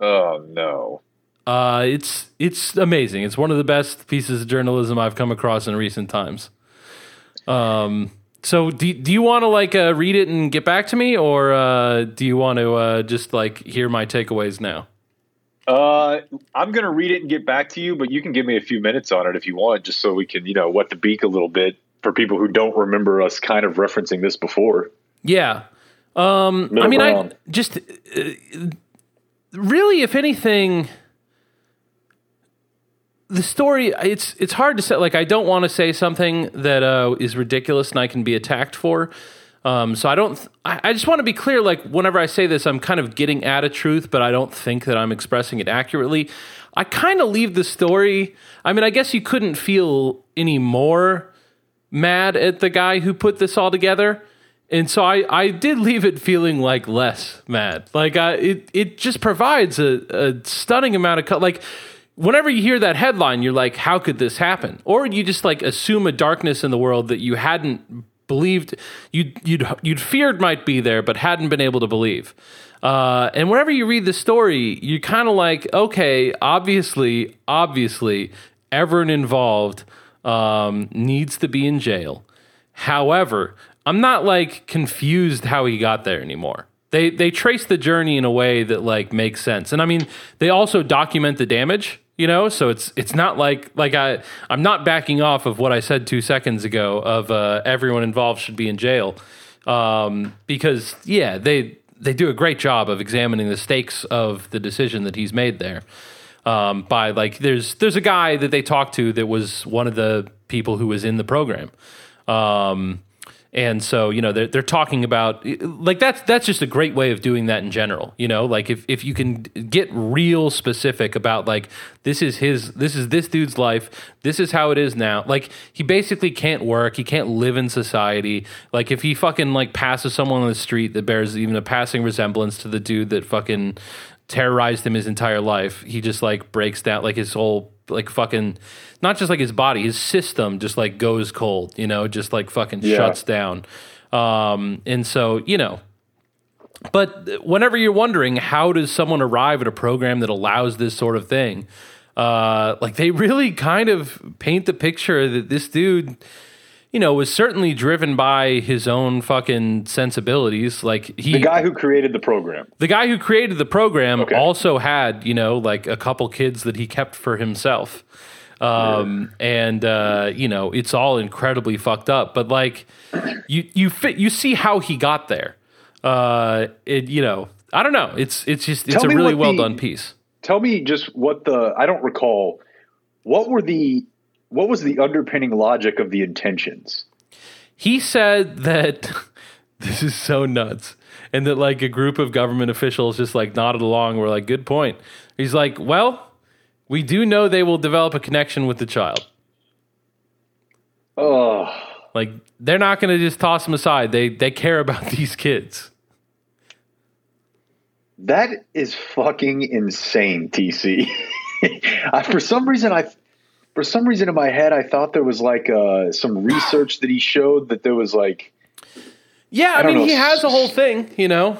Oh no. Uh, it's it's amazing. It's one of the best pieces of journalism I've come across in recent times. Um, so do do you want to like uh, read it and get back to me, or uh, do you want to uh, just like hear my takeaways now? Uh, I'm gonna read it and get back to you, but you can give me a few minutes on it if you want, just so we can, you know, wet the beak a little bit for people who don't remember us kind of referencing this before. Yeah. Um, I mean, I just uh, really, if anything, the story it's it's hard to say. Like, I don't want to say something that uh, is ridiculous and I can be attacked for. Um, so I don't. I, I just want to be clear. Like, whenever I say this, I'm kind of getting at a truth, but I don't think that I'm expressing it accurately. I kind of leave the story. I mean, I guess you couldn't feel any more mad at the guy who put this all together. And so I, I did leave it feeling like less mad. Like I, it, it just provides a, a stunning amount of co- like whenever you hear that headline, you're like, how could this happen? Or you just like assume a darkness in the world that you hadn't believed you'd you'd you'd feared might be there, but hadn't been able to believe. Uh, and whenever you read the story, you're kind of like, okay, obviously, obviously, everyone involved um, needs to be in jail. However, I'm not like confused how he got there anymore. They they trace the journey in a way that like makes sense. And I mean, they also document the damage, you know, so it's it's not like like I I'm not backing off of what I said 2 seconds ago of uh, everyone involved should be in jail. Um, because yeah, they they do a great job of examining the stakes of the decision that he's made there um, by like there's there's a guy that they talked to that was one of the people who was in the program. Um, and so you know they're, they're talking about like that's that's just a great way of doing that in general you know? Like if, if you can get real specific about like this is his this is this dude's life this is how it is now. Like he basically can't work he can't live in society. Like if he fucking like passes someone on the street that bears even a passing resemblance to the dude that fucking terrorized him his entire life. He just like breaks down, like his whole like fucking, not just like his body, his system just like goes cold, you know, just like fucking Yeah. shuts down. Um, and so you know, but whenever you're wondering how does someone arrive at a program that allows this sort of thing, uh, like they really kind of paint the picture that this dude you know, was certainly driven by his own fucking sensibilities. Like he, The guy who created the program. the guy who created the program Okay. also had, you know, like a couple kids that he kept for himself. Um, and uh, you know, it's all incredibly fucked up. But like, you you fit you see how he got there. Uh, it you know, I don't know. It's it's just it's Tell a really well the- done piece. Tell me just what the I don't recall. What were the what was the underpinning logic of the intentions? He said that this is so nuts. And that like a group of government officials just like nodded along were like, good point. He's like, well, we do know they will develop a connection with the child. Oh, Like they're not going to just toss them aside. They they care about these kids. that is fucking insane, TC. I, for some reason, I for some reason in my head, I thought there was like uh, some research that he showed that there was like Yeah, I, don't mean know. he has a whole thing, you know.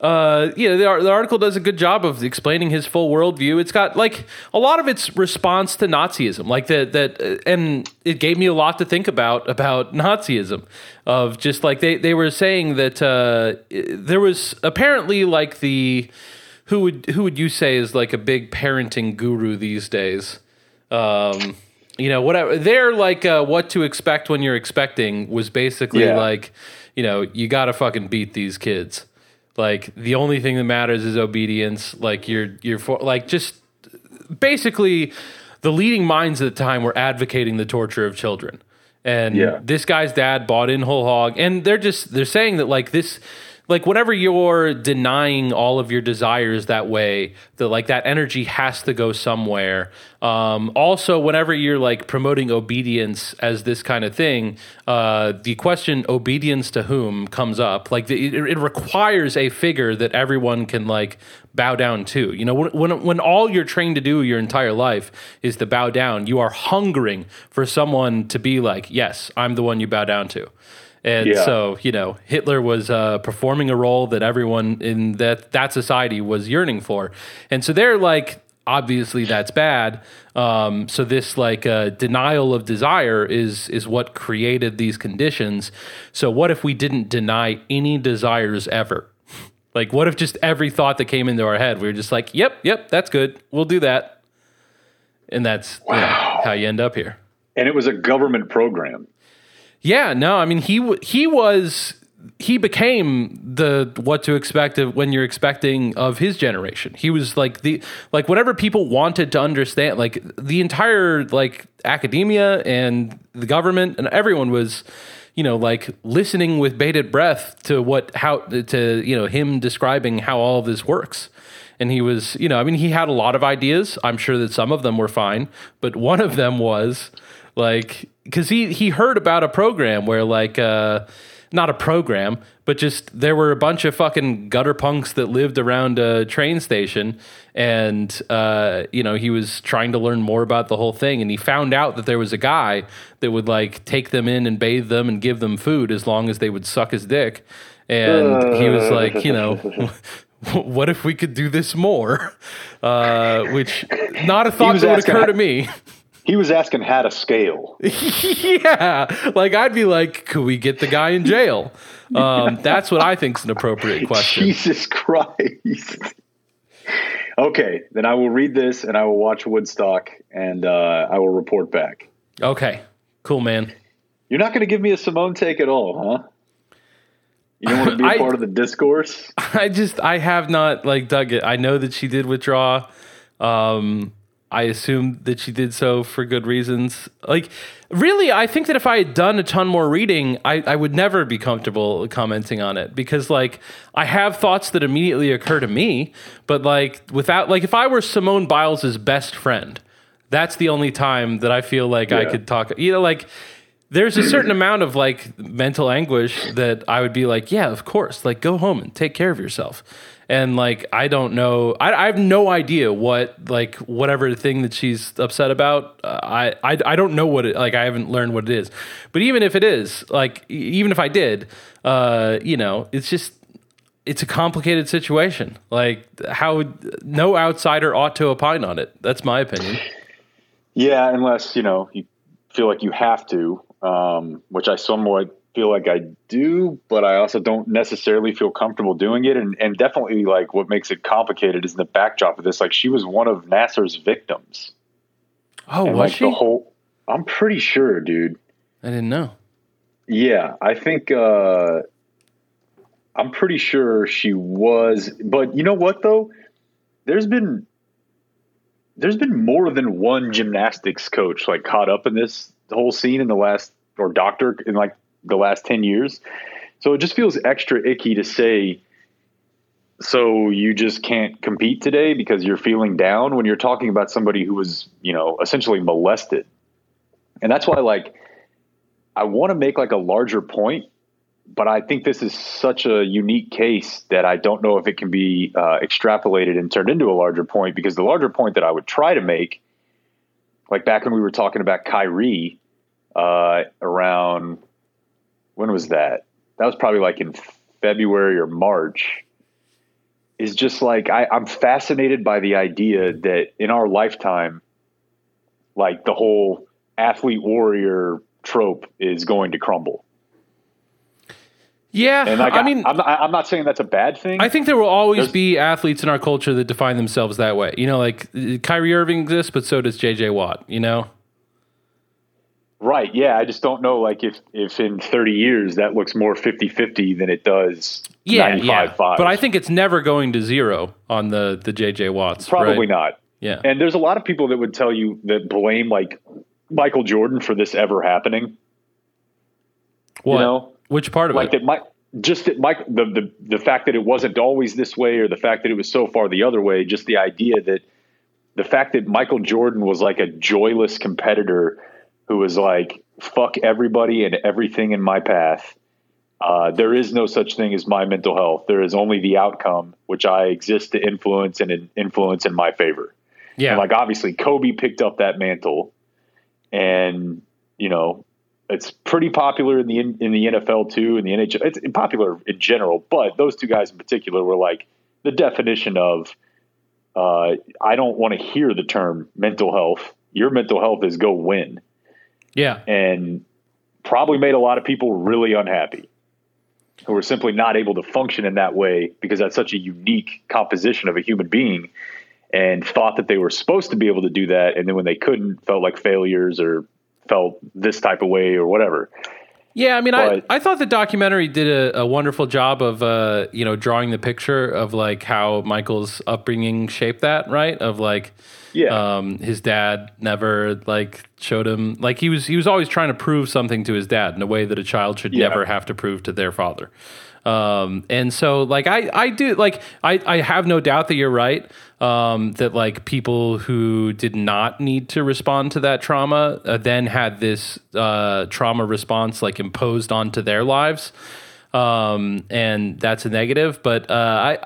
Uh, you know, the, the article does a good job of explaining his full worldview. It's got like a lot of its response to Nazism, like that that, uh, and it gave me a lot to think about about Nazism. Of just like they they were saying that uh, there was apparently like the who would who would you say is like a big parenting guru these days? Um, you know, whatever. They're like uh, what to expect when you're expecting was basically Yeah. like, you know, you got to fucking beat these kids. Like the only thing that matters is obedience. Like you're you're for like just basically the leading minds at the time were advocating the torture of children. And Yeah. this guy's dad bought in whole hog and they're just they're saying that like this like whenever you're denying all of your desires that way that like that energy has to go somewhere. Um, also whenever you're like promoting obedience as this kind of thing uh, the question obedience to whom comes up. Like the, it, it requires a figure that everyone can like bow down to. You know when, when when all you're trained to do your entire life is to bow down you are hungering for someone to be like yes i'm the one you bow down to and Yeah. so, you know, Hitler was uh, performing a role that everyone in that that society was yearning for, and so they're like, obviously that's bad. Um, so this like uh, denial of desire is is what created these conditions. So what if we didn't deny any desires ever? Like, what if just every thought that came into our head, we were just like, "Yep, yep, that's good. We'll do that," and that's you know, how you end up here. and it was a government program. Yeah, no, I mean he he was he became the what to expect of when you're expecting of his generation. He was like the like whatever people wanted to understand, like the entire like academia and the government and everyone was you know like listening with bated breath to what how to you know him describing how all of this works and he was you know i mean he had a lot of ideas i'm sure that some of them were fine but one of them was like because he he heard about a program where like uh not a program but just there were a bunch of fucking gutter punks that lived around a train station and uh you know he was trying to learn more about the whole thing. And he found out that there was a guy that would like take them in and bathe them and give them food as long as they would suck his dick. And he was like you know what if we could do this more? Uh which not a thought that would occur to me He was asking how to scale. yeah, like I'd be like, could we get the guy in jail? Um, that's what I think is an appropriate question. Jesus Christ. okay, then I will read this and I will watch Woodstock and uh, I will report back. Okay, cool, man. You're not going to give me a Simone take at all, huh? You don't want to be a I- part of the discourse? I just I have not like dug it. I know that she did withdraw. Um, I assume that she did so for good reasons. Like, really, I think that if I had done a ton more reading, I, I would never be comfortable commenting on it because, like, I have thoughts that immediately occur to me, but like without like if I were Simone Biles' best friend, that's the only time that I feel like I could talk. You know, like there's a certain amount of like mental anguish that I would be like, yeah, of course, like go home and take care of yourself. And like, I don't know, I, I have no idea what like whatever thing that she's upset about. Uh, I, I I don't know what it like. I haven't learned what it is. But even if it is, like, even if I did, uh, you know, it's just it's a complicated situation. Like how no outsider ought to opine on it. That's my opinion. Yeah, unless, you know, you feel like you have to um, which I somewhat feel like I do, but I also don't necessarily feel comfortable doing it. And, and definitely, like, what makes it complicated is the backdrop of this. Like, she was one of Nassar's victims. Oh, and was like she? the whole, I'm pretty sure, dude. I didn't know. Yeah, I think uh, I'm pretty sure she was. But you know what though? There's been there's been more than one gymnastics coach like caught up in this whole scene in the last or doctor in like the last 10 years. So it just feels extra icky to say so you just can't compete today because you're feeling down when you're talking about somebody who was, you know, essentially molested. And that's why like I want to make like a larger point, but I think this is such a unique case that I don't know if it can be uh, extrapolated and turned into a larger point because the larger point that I would try to make, like back when we were talking about Kyrie, uh, around when was that? That was probably like in February or March. Is just like I, I'm fascinated by the idea that in our lifetime, like the whole athlete warrior trope is going to crumble. Yeah, And like, I mean, I'm, I'm not saying that's a bad thing. I think there will always There's- be athletes in our culture that define themselves that way. You know, like Kyrie Irving exists, but so does JJ Watt. You know, right. Yeah. I just don't know, like, if, if in 30 years that looks more 50 50 than it does yeah, 95 yeah. 5. But I think it's never going to zero on the the JJ Watts. probably right? not. Yeah, And there's a lot of people that would tell you that blame, like, Michael Jordan for this ever happening. what? know, Which part of like it? that Mike just that Mike the, the the fact that it wasn't always this way or the fact that it was so far the other way just the idea that the fact that Michael Jordan was like a joyless competitor who was like fuck everybody and everything in my path uh, there is no such thing as my mental health there is only the outcome which I exist to influence and influence in my favor yeah, and like obviously Kobe picked up that mantle, and you know it's pretty popular in the in, the NFL too, in the NHL. It's popular in general, but those two guys in particular were like the definition of. Uh, I don't want to hear the term mental health. Your mental health is go win, yeah, and probably made a lot of people really unhappy who were simply not able to function in that way because that's such a unique composition of a human being and thought that they were supposed to be able to do that. And then when they couldn't felt like failures or felt this type of way or whatever. Yeah, I mean, I, I thought the documentary did a, a wonderful job of, uh, you know, drawing the picture of like how Michael's upbringing shaped that, right? Of like, yeah um, his dad never like showed him like he was he was always trying to prove something to his dad in a way that a child should Yeah. never have to prove to their father. Um, and so like I I do like I I have no doubt that you're right. Um, that like people who did not need to respond to that trauma uh, then had this uh, trauma response like imposed onto their lives um, and that's a negative. But uh,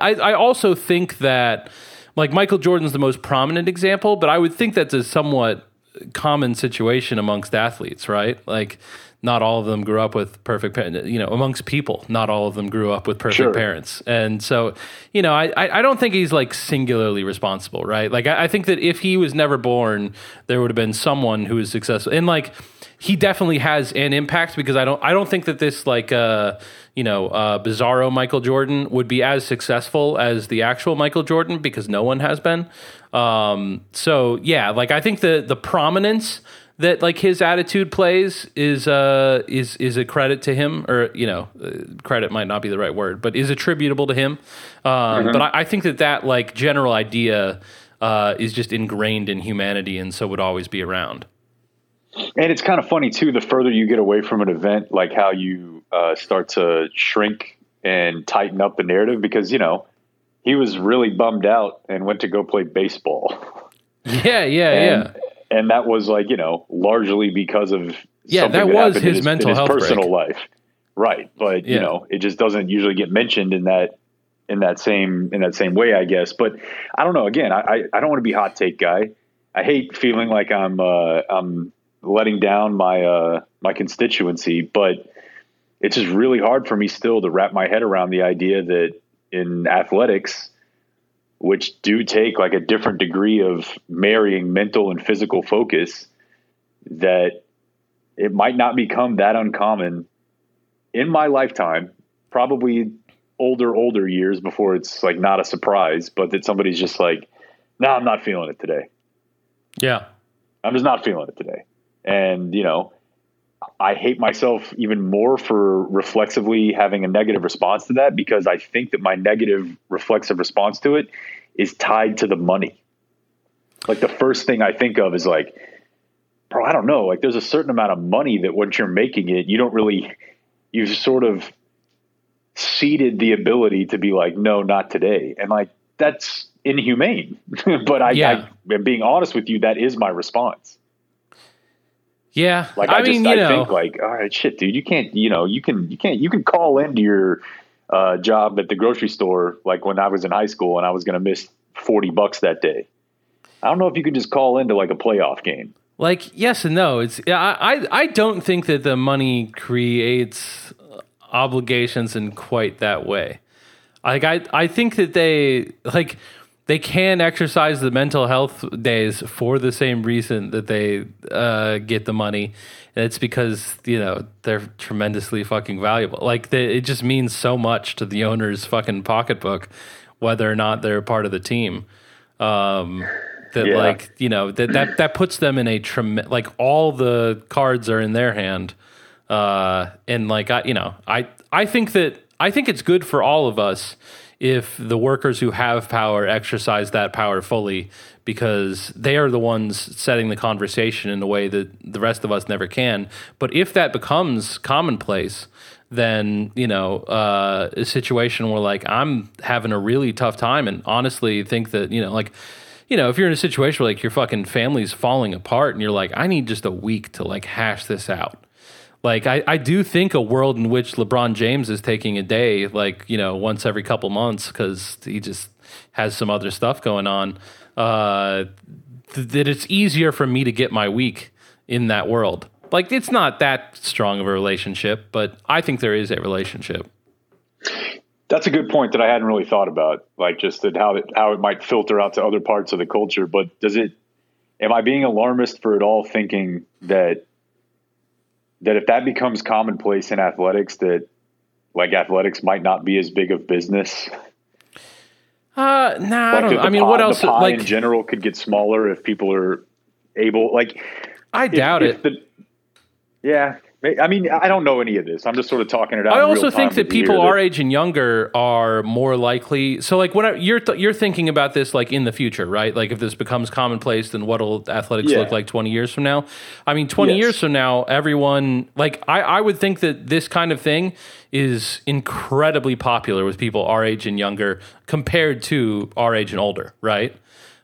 I, I, I also think that like Michael Jordan's the most prominent example, but I would think that's a somewhat common situation amongst athletes, right? Like not all of them grew up with perfect parents, you know, amongst people, not all of them grew up with perfect Sure. parents. And so, you know, I, I don't think he's like singularly responsible, right? Like I, I think that if he was never born, there would have been someone who was successful. And like he definitely has an impact because I don't I don't think that this like uh you know uh bizarro Michael Jordan would be as successful as the actual Michael Jordan because no one has been. Um so yeah, like I think the the prominence that like his attitude plays is uh is is a credit to him or you know uh, credit might not be the right word but is attributable to him. Um, but I, I think that that like general idea uh, is just ingrained in humanity and so would always be around. And it's kind of funny too the further you get away from an event like how you uh, start to shrink and tighten up the narrative because you know he was really bummed out and went to go play baseball. Yeah yeah and, yeah and that was like you know largely because of Yeah, something that was his mental his health personal break. life right but Yeah. you know it just doesn't usually get mentioned in that in that same in that same way i guess but i don't know again i i, I don't want to be hot take guy i hate feeling like i'm uh i'm letting down my uh my constituency but it's just really hard for me still to wrap my head around the idea that in athletics which do take like a different degree of marrying mental and physical focus that it might not become that uncommon in my lifetime, probably older, older years before it's like not a surprise, but that somebody's just like, no, nah, I'm not feeling it today. Yeah. I'm just not feeling it today. And, you know, I hate myself even more for reflexively having a negative response to that because I think that my negative reflexive response to it is tied to the money. Like the first thing I think of is like, bro, I don't know. Like there's a certain amount of money that once you're making it, you don't really, you've sort of ceded the ability to be like, no, not today. And like, that's inhumane. but I, yeah. I, being honest with you, that is my response. Yeah, like I, I mean, just, I know. think like, all right, shit, dude, you can't, you know, you can, you can't, you can call into your uh, job at the grocery store like when I was in high school and I was going to miss forty bucks that day. I don't know if you could just call into like a playoff game. Like yes and no. It's I I don't think that the money creates obligations in quite that way. Like I I think that they like they can exercise the mental health days for the same reason that they uh, get the money. And it's because you know they're tremendously fucking valuable. Like they, it just means so much to the owner's fucking pocketbook, whether or not they're part of the team. Um, that yeah. like you know that that that puts them in a trem- like all the cards are in their hand. Uh, and like I, you know, I I think that I think it's good for all of us if the workers who have power exercise that power fully because they are the ones setting the conversation in a way that the rest of us never can. But if that becomes commonplace, then you know uh, a situation where like I'm having a really tough time and honestly think that you know like you know if you're in a situation where like your fucking family's falling apart and you're like I need just a week to like hash this out like I, I do think a world in which LeBron James is taking a day, like you know, once every couple months because he just has some other stuff going on. Uh, th- that it's easier for me to get my week in that world. Like it's not that strong of a relationship, but I think there is a relationship. That's a good point that I hadn't really thought about, like just that how it how it might filter out to other parts of the culture. But does it? Am I being alarmist for it all, thinking that that if that becomes commonplace in athletics, that like athletics might not be as big of business. Uh, no, nah, like I don't. I mean, what else? like in general could get smaller if people are able. Like, I doubt if, it. If the, yeah, I mean, I don't know any of this. I'm just sort of talking it out. I also think that people our age and younger are more likely. So, like, when I, you're th- you're thinking about this, like in the future, right? Like, if this becomes commonplace, then what'll athletics yeah. look like 20 years from now? I mean, 20 yes. years from now, everyone like I, I would think that this kind of thing is incredibly popular with people our age and younger compared to our age and older, right?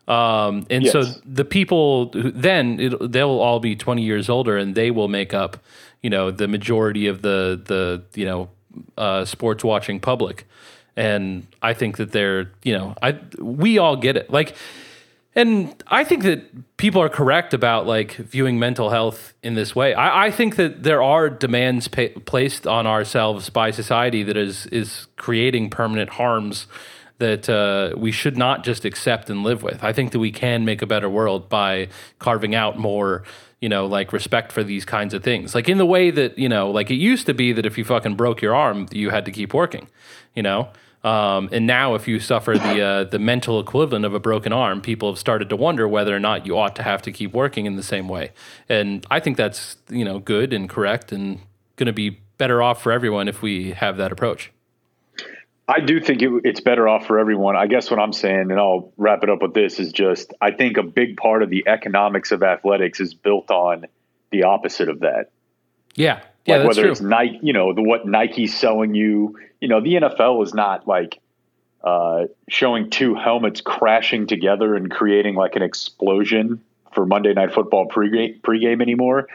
Um, and yes. so the people who, then it, they'll all be 20 years older and they will make up you know the majority of the the you know uh, sports watching public, and I think that they're you know I we all get it like. And I think that people are correct about like viewing mental health in this way. I, I think that there are demands placed on ourselves by society that is is creating permanent harms that uh, we should not just accept and live with. I think that we can make a better world by carving out more you know, like respect for these kinds of things. Like in the way that, you know, like it used to be that if you fucking broke your arm, you had to keep working, you know? Um, and now, if you suffer the uh, the mental equivalent of a broken arm, people have started to wonder whether or not you ought to have to keep working in the same way. And I think that's you know good and correct and going to be better off for everyone if we have that approach. I do think it, it's better off for everyone. I guess what I'm saying, and I'll wrap it up with this, is just I think a big part of the economics of athletics is built on the opposite of that. Yeah, yeah, like whether true. it's Nike, you know, the what Nike's selling you. You know, the NFL is not like uh, showing two helmets crashing together and creating like an explosion for Monday Night Football pregame, pregame anymore.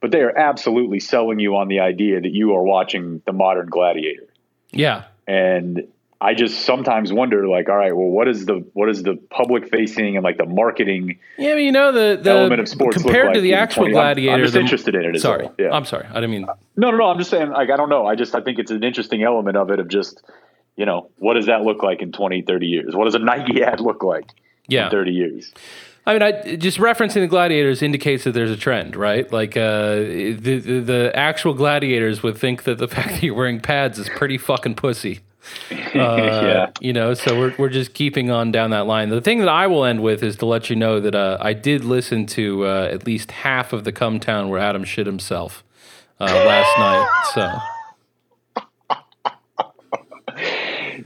But they are absolutely selling you on the idea that you are watching the modern gladiator. Yeah, and I just sometimes wonder, like, all right, well, what is the what is the public facing and like the marketing? Yeah, I mean, you know the, the element of sports compared to the actual 20, gladiator. I'm, just the, interested in it. Sorry, well. yeah. I'm sorry. I didn't mean. No, no, no. I'm just saying, like, I don't know. I just I think it's an interesting element of it of just, you know, what does that look like in 20, 30 years? What does a Nike ad look like? Yeah. in 30 years. I mean, I, just referencing the gladiators indicates that there's a trend, right? Like uh, the, the the actual gladiators would think that the fact that you're wearing pads is pretty fucking pussy. Uh, yeah. You know, so we're we're just keeping on down that line. The thing that I will end with is to let you know that uh, I did listen to uh, at least half of the Cum Town where Adam shit himself uh, last night. So.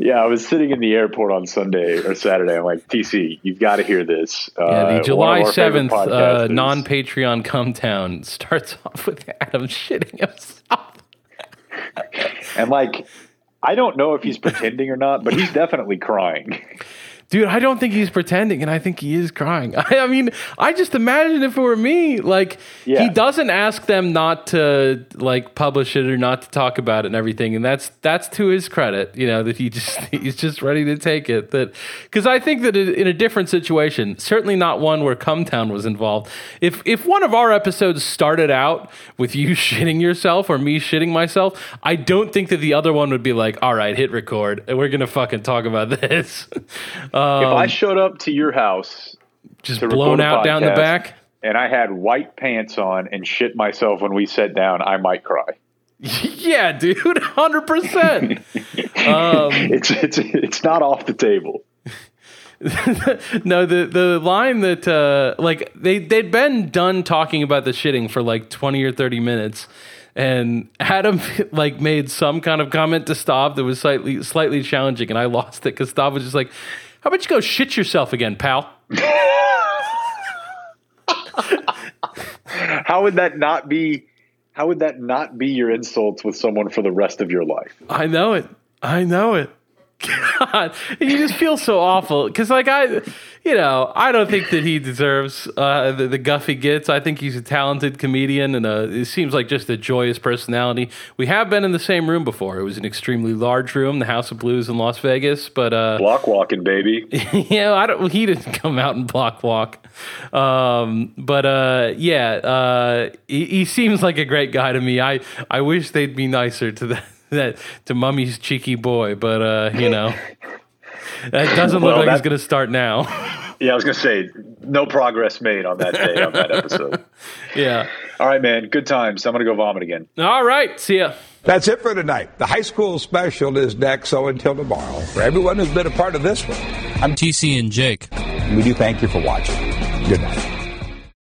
Yeah, I was sitting in the airport on Sunday or Saturday. I'm like, TC, you've got to hear this. Yeah, Uh, the July one of our favorite 7th uh, non Patreon Cum Town starts off with Adam shitting himself. And like, I don't know if he's pretending or not, but he's definitely crying. Dude, I don't think he's pretending, and I think he is crying. I, I mean, I just imagine if it were me, like Yeah. he doesn't ask them not to like publish it or not to talk about it and everything, and that's that's to his credit, you know, that he just he's just ready to take it. That because I think that in a different situation, certainly not one where Cumtown was involved. If if one of our episodes started out with you shitting yourself or me shitting myself, I don't think that the other one would be like, all right, hit record, and we're gonna fucking talk about this. If I showed up to your house just blown out down the back. and I had white pants on and shit myself when we sat down, I might cry. yeah, dude, hundred percent. Um, It's it's it's not off the table. No, the the line that uh, like they they'd been done talking about the shitting for like twenty or thirty minutes, and Adam like made some kind of comment to Stav that was slightly slightly challenging, and I lost it because Stav was just like, "How about you go shit yourself again, pal?" How would that not be? How would that not be your insults with someone for the rest of your life? I know it. I know it. God, you just feel so awful because, like, I, you know, I don't think that he deserves uh, the, the guff he gets. I think he's a talented comedian and uh it seems like just a joyous personality. We have been in the same room before. It was an extremely large room, the House of Blues in Las Vegas. But uh, Block walking, baby. you know, I don't. He didn't come out and block walk. Um, but uh, yeah, uh, he, he seems like a great guy to me. I I wish they'd be nicer to that that to Mummy's cheeky boy, but uh, you know, that doesn't look like that- he's gonna start now. Yeah, I was gonna say no progress made on that day on that episode. yeah. All right, man. Good times. I'm gonna go vomit again. All right. See ya. That's it for tonight. The high school special is next, so until tomorrow, for everyone who's been a part of this one, I'm TC and Jake. we do thank you for watching. Good night.